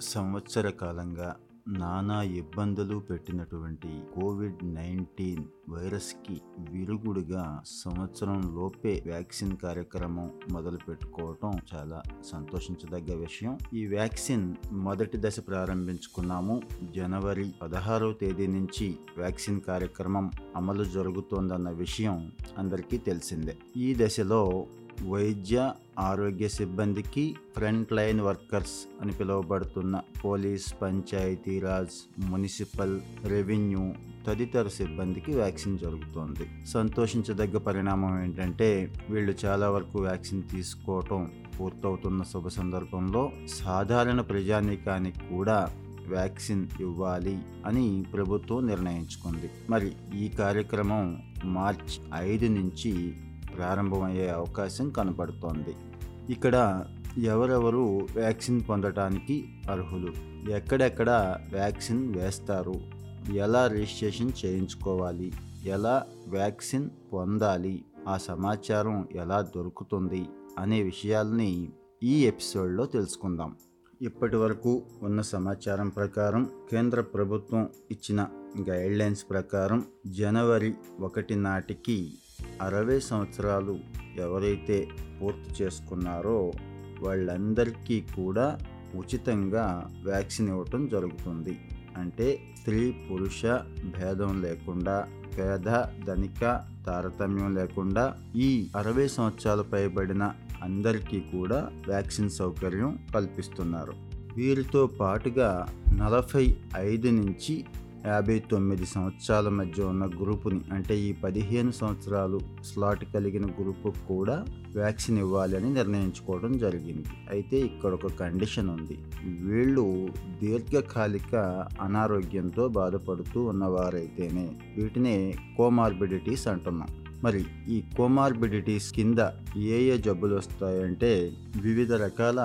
సంవత్సర కాలంగా నానా ఇబ్బందులు పెట్టినటువంటి కోవిడ్ నైన్టీన్ వైరస్కి విరుగుడుగా సంవత్సరం లోపే వ్యాక్సిన్ కార్యక్రమం మొదలు పెట్టుకోవటం చాలా సంతోషించదగ్గ విషయం. ఈ వ్యాక్సిన్ మొదటి దశ ప్రారంభించుకున్నాము. జనవరి పదహారవ తేదీ నుంచి వ్యాక్సిన్ కార్యక్రమం అమలు జరుగుతోందన్న విషయం అందరికీ తెలిసిందే. ఈ దశలో వైద్య ఆరోగ్య సిబ్బందికి ఫ్రంట్ లైన్ వర్కర్స్ అని పిలువబడుతున్న పోలీస్ పంచాయతీరాజ్ మున్సిపల్ రెవెన్యూ తదితర సిబ్బందికి వ్యాక్సిన్ జరుగుతోంది. సంతోషించదగ్గ పరిణామం ఏంటంటే వీళ్ళు చాలా వరకు వ్యాక్సిన్ తీసుకోవటం పూర్తవుతున్న శుభ సందర్భంలో సాధారణ ప్రజానీకానికి కూడా వ్యాక్సిన్ ఇవ్వాలి అని ప్రభుత్వం నిర్ణయించుకుంది. మరి ఈ కార్యక్రమం మార్చ్ ఐదు నుంచి ప్రారంభమయ్యే అవకాశం కనపడుతోంది. ఇక్కడ ఎవరెవరు వ్యాక్సిన్ పొందటానికి అర్హులు? ఎక్కడెక్కడ వ్యాక్సిన్ వేస్తారు? ఎలా రిజిస్ట్రేషన్ చేయించుకోవాలి? ఎలా వ్యాక్సిన్ పొందాలి? ఆ సమాచారం ఎలా దొరుకుతుంది? అనే విషయాల్ని ఈ ఎపిసోడ్లో తెలుసుకుందాం. ఇప్పటి వరకు ఉన్న సమాచారం ప్రకారం కేంద్ర ప్రభుత్వం ఇచ్చిన గైడ్లైన్స్ ప్రకారం జనవరి ఒకటి నాటికి అరవై సంవత్సరాలు ఎవరైతే పూర్తి చేసుకున్నారో వాళ్ళందరికీ కూడా ఉచితంగా వ్యాక్సిన్ ఇవ్వటం జరుగుతుంది. అంటే స్త్రీ పురుష భేదం లేకుండా పేద ధనిక తారతమ్యం లేకుండా ఈ అరవై సంవత్సరాలు పైబడిన అందరికీ కూడా వ్యాక్సిన్ సౌకర్యం కల్పిస్తున్నారు. వీరితో పాటుగా నలభై ఐదు నుంచి యాభై తొమ్మిది సంవత్సరాల మధ్య ఉన్న గ్రూపుని అంటే ఈ పదిహేను సంవత్సరాలు స్లాట్ కలిగిన గ్రూపు కూడా వ్యాక్సిన్ ఇవ్వాలి అని నిర్ణయించుకోవడం జరిగింది. అయితే ఇక్కడ ఒక కండిషన్ ఉంది. వీళ్ళు దీర్ఘకాలిక అనారోగ్యంతో బాధపడుతూ ఉన్నవారైతేనే వీటినే కోమార్బిడిటీస్ అంటున్నాం. మరి ఈ కోమార్బిడిటీస్ కింద ఏ ఏ జబ్బులు వస్తాయంటే వివిధ రకాల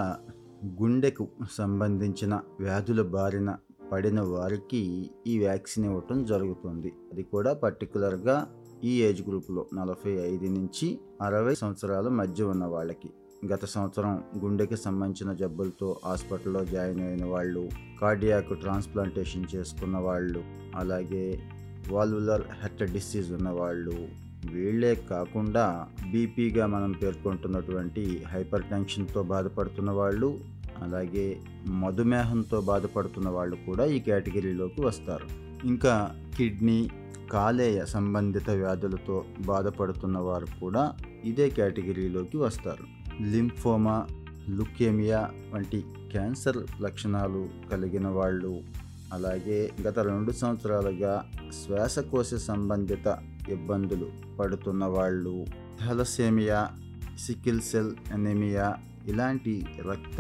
గుండెకు సంబంధించిన వ్యాధుల బారిన పడిన వారికి ఈ వ్యాక్సిన్ ఇవ్వటం జరుగుతుంది. అది కూడా పర్టికులర్గా ఈ ఏజ్ గ్రూప్లో నలభై ఐదు నుంచి అరవై సంవత్సరాల మధ్య ఉన్న వాళ్ళకి. గత సంవత్సరం గుండెకి సంబంధించిన జబ్బులతో హాస్పిటల్లో జాయిన్ అయిన వాళ్ళు కార్డియాక్ ట్రాన్స్ప్లాంటేషన్ చేసుకున్న వాళ్ళు అలాగే వాల్వులర్ హెర్ట్ డిసీజ్ ఉన్న వాళ్ళు వీళ్ళే కాకుండా బీపీగా మనం పేర్కొంటున్నటువంటి హైపర్ టెన్షన్తో బాధపడుతున్న వాళ్ళు అలాగే మధుమేహంతో బాధపడుతున్న వాళ్ళు కూడా ఈ కేటగిరీలోకి వస్తారు. ఇంకా కిడ్నీ కాలేయ సంబంధిత వ్యాధులతో బాధపడుతున్న వారు కూడా ఇదే కేటగిరీలోకి వస్తారు. లింఫోమా లుకేమియా వంటి క్యాన్సర్ లక్షణాలు కలిగిన వాళ్ళు అలాగే గత రెండు సంవత్సరాలుగా శ్వాసకోశ సంబంధిత ఇబ్బందులు పడుతున్న వాళ్ళు థలసేమియా సికిల్ సెల్ ఎనెమియా ఇలాంటి రక్త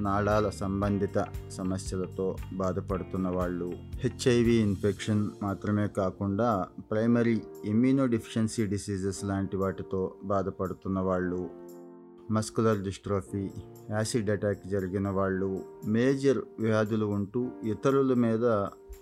నాళాల సంబంధిత సమస్యలతో బాధపడుతున్న వాళ్ళు హెచ్ఐవి ఇన్ఫెక్షన్ మాత్రమే కాకుండా ప్రైమరీ ఇమ్యూనో డిఫిషియన్సీ డిసీజెస్ లాంటి వాటితో బాధపడుతున్న వాళ్ళు మస్కులర్ డిస్ట్రోఫీ యాసిడ్ అటాక్ జరిగిన వాళ్ళు మేజర్ వ్యాధులు ఉంటూ ఇతరుల మీద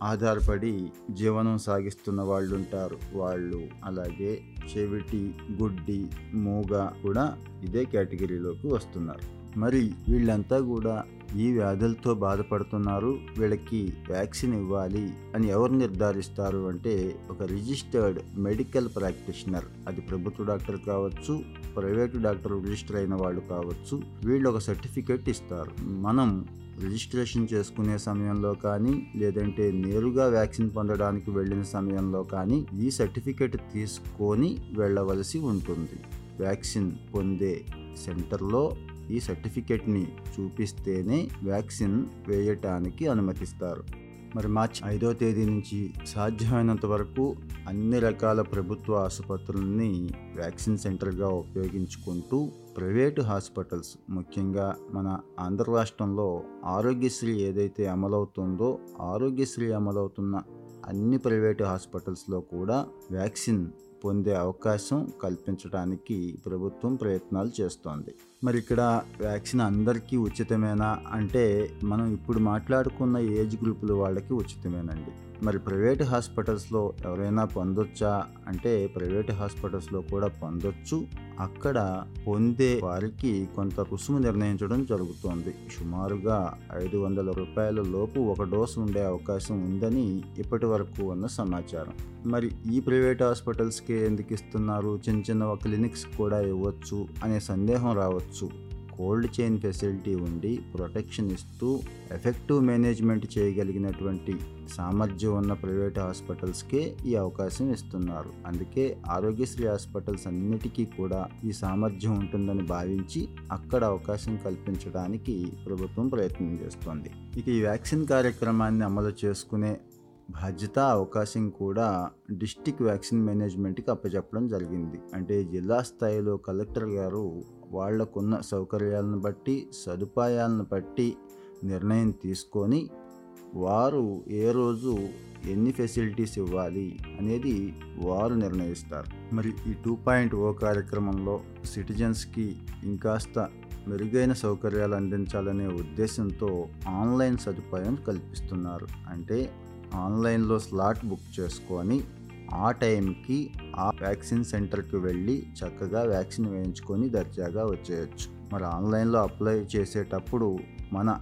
ఆధారపడి జీవనం సాగిస్తున్న వాళ్ళు ఉంటారు వాళ్ళు అలాగే చెవిటి గుడ్డి మూగ కూడా ఇదే కేటగిరీలోకి వస్తున్నారు. మరి వీళ్ళంతా కూడా ఈ వ్యాధులతో బాధపడుతున్నారు. వీళ్ళకి వ్యాక్సిన్ ఇవ్వాలి అని ఎవరు నిర్ధారిస్తారు అంటే ఒక రిజిస్టర్డ్ మెడికల్ ప్రాక్టీషనర్. అది ప్రభుత్వ డాక్టర్ కావచ్చు ప్రైవేటు డాక్టర్ రిజిస్టర్ అయిన వాళ్ళు కావచ్చు వీళ్ళు ఒక సర్టిఫికేట్ ఇస్తారు. మనం రిజిస్ట్రేషన్ చేసుకునే సమయంలో కానీ లేదంటే నేరుగా వ్యాక్సిన్ పొందడానికి వెళ్ళిన సమయంలో కానీ ఈ సర్టిఫికేట్ తీసుకొని వెళ్ళవలసి ఉంటుంది. వ్యాక్సిన్ పొందే సెంటర్లో ఈ సర్టిఫికెట్ని చూపిస్తేనే వ్యాక్సిన్ వేయటానికి అనుమతిస్తారు. మరి మార్చి ఐదో తేదీ నుంచి సాధ్యమైనంత వరకు అన్ని రకాల ప్రభుత్వ ఆసుపత్రులని వ్యాక్సిన్ సెంటర్గా ఉపయోగించుకుంటూ ప్రైవేటు హాస్పిటల్స్ ముఖ్యంగా మన ఆంధ్ర రాష్ట్రంలో ఆరోగ్యశ్రీ ఏదైతే అమలవుతుందో ఆరోగ్యశ్రీ అమలవుతున్న అన్ని ప్రైవేటు హాస్పిటల్స్లో కూడా వ్యాక్సిన్ పొందే అవకాశం కల్పించడానికి ప్రభుత్వం ప్రయత్నాలు చేస్తోంది. మరి ఇక్కడ వ్యాక్సిన్ అందరికీ ఉచితమేనా? అంటే మనం ఇప్పుడు మాట్లాడుకున్న ఏజ్ గ్రూపుల వాళ్ళకి ఉచితమేనండి. మరి ప్రైవేట్ హాస్పిటల్స్లో ఎవరైనా పొందొచ్చా? అంటే ప్రైవేట్ హాస్పిటల్స్లో కూడా పొందొచ్చు. అక్కడ పొందే వారికి కొంత రుసుము నిర్ణయించడం జరుగుతోంది. సుమారుగా ఐదు వందల రూపాయల లోపు ఒక డోసు ఉండే అవకాశం ఉందని ఇప్పటి వరకు ఉన్న సమాచారం. మరి ఈ ప్రైవేట్ హాస్పిటల్స్కి ఎందుకు ఇస్తున్నారు? చిన్న చిన్న క్లినిక్స్ కూడా ఇవ్వచ్చు అనే సందేహం రావచ్చు. కోల్డ్ చైన్ ఫెసిలిటీ ఉండి ప్రొటెక్షన్ ఇస్తూ ఎఫెక్టివ్ మేనేజ్మెంట్ చేయగలిగినటువంటి సామర్థ్యం ఉన్న ప్రైవేట్ హాస్పిటల్స్కే ఈ అవకాశం ఇస్తున్నారు. అందుకే ఆరోగ్యశ్రీ హాస్పిటల్స్ అన్నిటికీ కూడా ఈ సామర్థ్యం ఉంటుందని భావించి అక్కడ అవకాశం కల్పించడానికి ప్రభుత్వం ప్రయత్నం చేస్తోంది. ఇక ఈ వ్యాక్సిన్ కార్యక్రమాన్ని అమలు చేసుకునే బాధ్యత అవకాశం కూడా డిస్టిక్ వ్యాక్సిన్ మేనేజ్మెంట్కి అప్పచెప్పడం జరిగింది. అంటే జిల్లా స్థాయిలో కలెక్టర్ గారు వాళ్ళకున్న సౌకర్యాలను బట్టి సదుపాయాలను బట్టి నిర్ణయం తీసుకొని వారు ఏ రోజు ఎన్ని ఫెసిలిటీస్ ఇవ్వాలి అనేది వారు నిర్ణయిస్తారు. మరి ఈ టూ పాయింట్ ఓ కార్యక్రమంలో సిటిజన్స్కి ఇంకాస్త మెరుగైన సౌకర్యాలు అందించాలనే ఉద్దేశంతో ఆన్లైన్ సదుపాయం కల్పిస్తున్నారు. అంటే ఆన్లైన్లో స్లాట్ బుక్ చేసుకొని ఆ టైంకి ఆ వ్యాక్సిన్ సెంటర్కి వెళ్ళి చక్కగా వ్యాక్సిన్ వేయించుకొని దర్జాగా వచ్చేయచ్చు. మరి ఆన్లైన్లో అప్లై చేసేటప్పుడు మన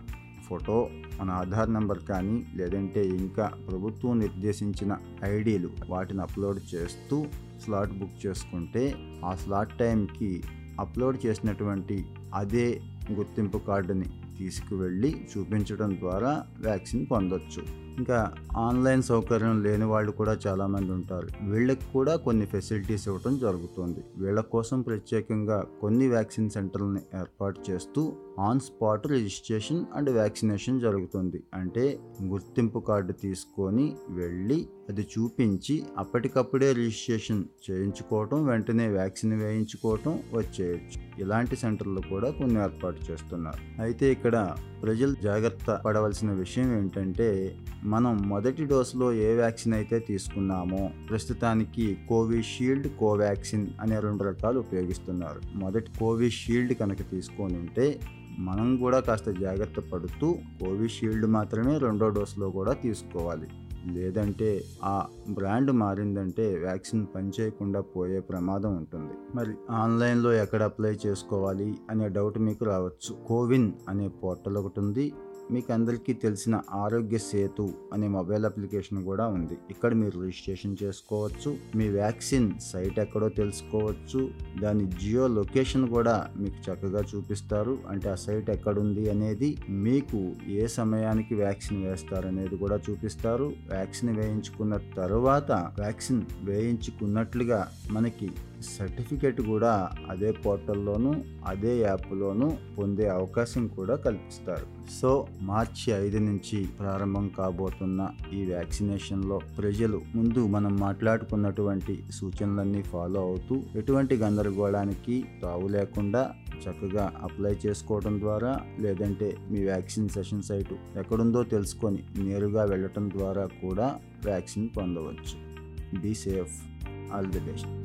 ఫోటో మన ఆధార్ నెంబర్ కానీ లేదంటే ఇంకా ప్రభుత్వం నిర్దేశించిన ఐడీలు వాటిని అప్లోడ్ చేస్తూ స్లాట్ బుక్ చేసుకుంటే ఆ స్లాట్ టైంకి అప్లోడ్ చేసినటువంటి అదే గుర్తింపు కార్డుని తీసుకువెళ్ళి చూపించడం ద్వారా వ్యాక్సిన్ పొందొచ్చు. ఇంకా ఆన్లైన్ సౌకర్యం లేని వాళ్ళు కూడా చాలామంది ఉంటారు. వీళ్ళకి కూడా కొన్ని ఫెసిలిటీస్ ఇవ్వడం జరుగుతుంది. వీళ్ళ కోసం ప్రత్యేకంగా కొన్ని వ్యాక్సిన్ సెంటర్లను ఏర్పాటు చేస్తూ on spot registration and vaccination జరుగుతుంది. అంటే గుర్తింపు కార్డు తీసుకొని వెళ్ళి అది చూపించి అప్పటికప్పుడే రిజిస్ట్రేషన్ చేయించుకోవటం వెంటనే వ్యాక్సిన్ వేయించుకోవటం వచ్చేయచ్చు. ఇలాంటి సెంటర్లు కూడా కొన్ని ఏర్పాటు చేస్తున్నారు. అయితే ఇక్కడ ప్రజలు జాగ్రత్త పడవలసిన విషయం ఏంటంటే మనం మొదటి డోసులో ఏ వ్యాక్సిన్ అయితే తీసుకున్నామో ప్రస్తుతానికి కోవిషీల్డ్ కోవాక్సిన్ అనే రెండు రకాలు ఉపయోగిస్తున్నారు. మొదటి కోవిషీల్డ్ కనుక తీసుకొని ఉంటే మనం కూడా కాస్త జాగ్రత్త పడుతూ కోవిషీల్డ్ మాత్రమే రెండో డోసులో కూడా తీసుకోవాలి. లేదంటే ఆ బ్రాండ్ మారిందంటే వ్యాక్సిన్ పనిచేయకుండా పోయే ప్రమాదం ఉంటుంది. మరి ఆన్లైన్లో ఎక్కడ అప్లై చేసుకోవాలి అనే డౌట్ మీకు రావచ్చు. కోవిన్ అనే పోర్టల్ ఒకటి ఉంది. మీకు అందరికీ తెలిసిన ఆరోగ్య సేతు అనే మొబైల్ అప్లికేషన్ కూడా ఉంది. ఇక్కడ మీరు రిజిస్ట్రేషన్ చేసుకోవచ్చు. మీ వ్యాక్సిన్ సైట్ ఎక్కడో తెలుసుకోవచ్చు. దాని జియో లొకేషన్ కూడా మీకు చక్కగా చూపిస్తారు. అంటే ఆ సైట్ ఎక్కడుంది అనేది మీకు ఏ సమయానికి వ్యాక్సిన్ వేస్తారు అనేది కూడా చూపిస్తారు. వ్యాక్సిన్ వేయించుకున్న తర్వాత వ్యాక్సిన్ వేయించుకున్నట్లుగా మనకి సర్టిఫికేట్ కూడా అదే పోర్టల్లోనూ అదే యాప్లోనూ పొందే అవకాశం కూడా కల్పిస్తారు. సో మార్చి ఐదు నుంచి ప్రారంభం కాబోతున్న ఈ వ్యాక్సినేషన్లో ప్రజలు ముందు మనం మాట్లాడుకున్నటువంటి సూచనలన్నీ ఫాలో అవుతూ ఎటువంటి గందరగోళానికి తావు లేకుండా చక్కగా అప్లై చేసుకోవడం ద్వారా లేదంటే మీ వ్యాక్సిన్ సెషన్ సైటు ఎక్కడుందో తెలుసుకొని నేరుగా వెళ్ళటం ద్వారా కూడా వ్యాక్సిన్ పొందవచ్చు. Be safe. All the best.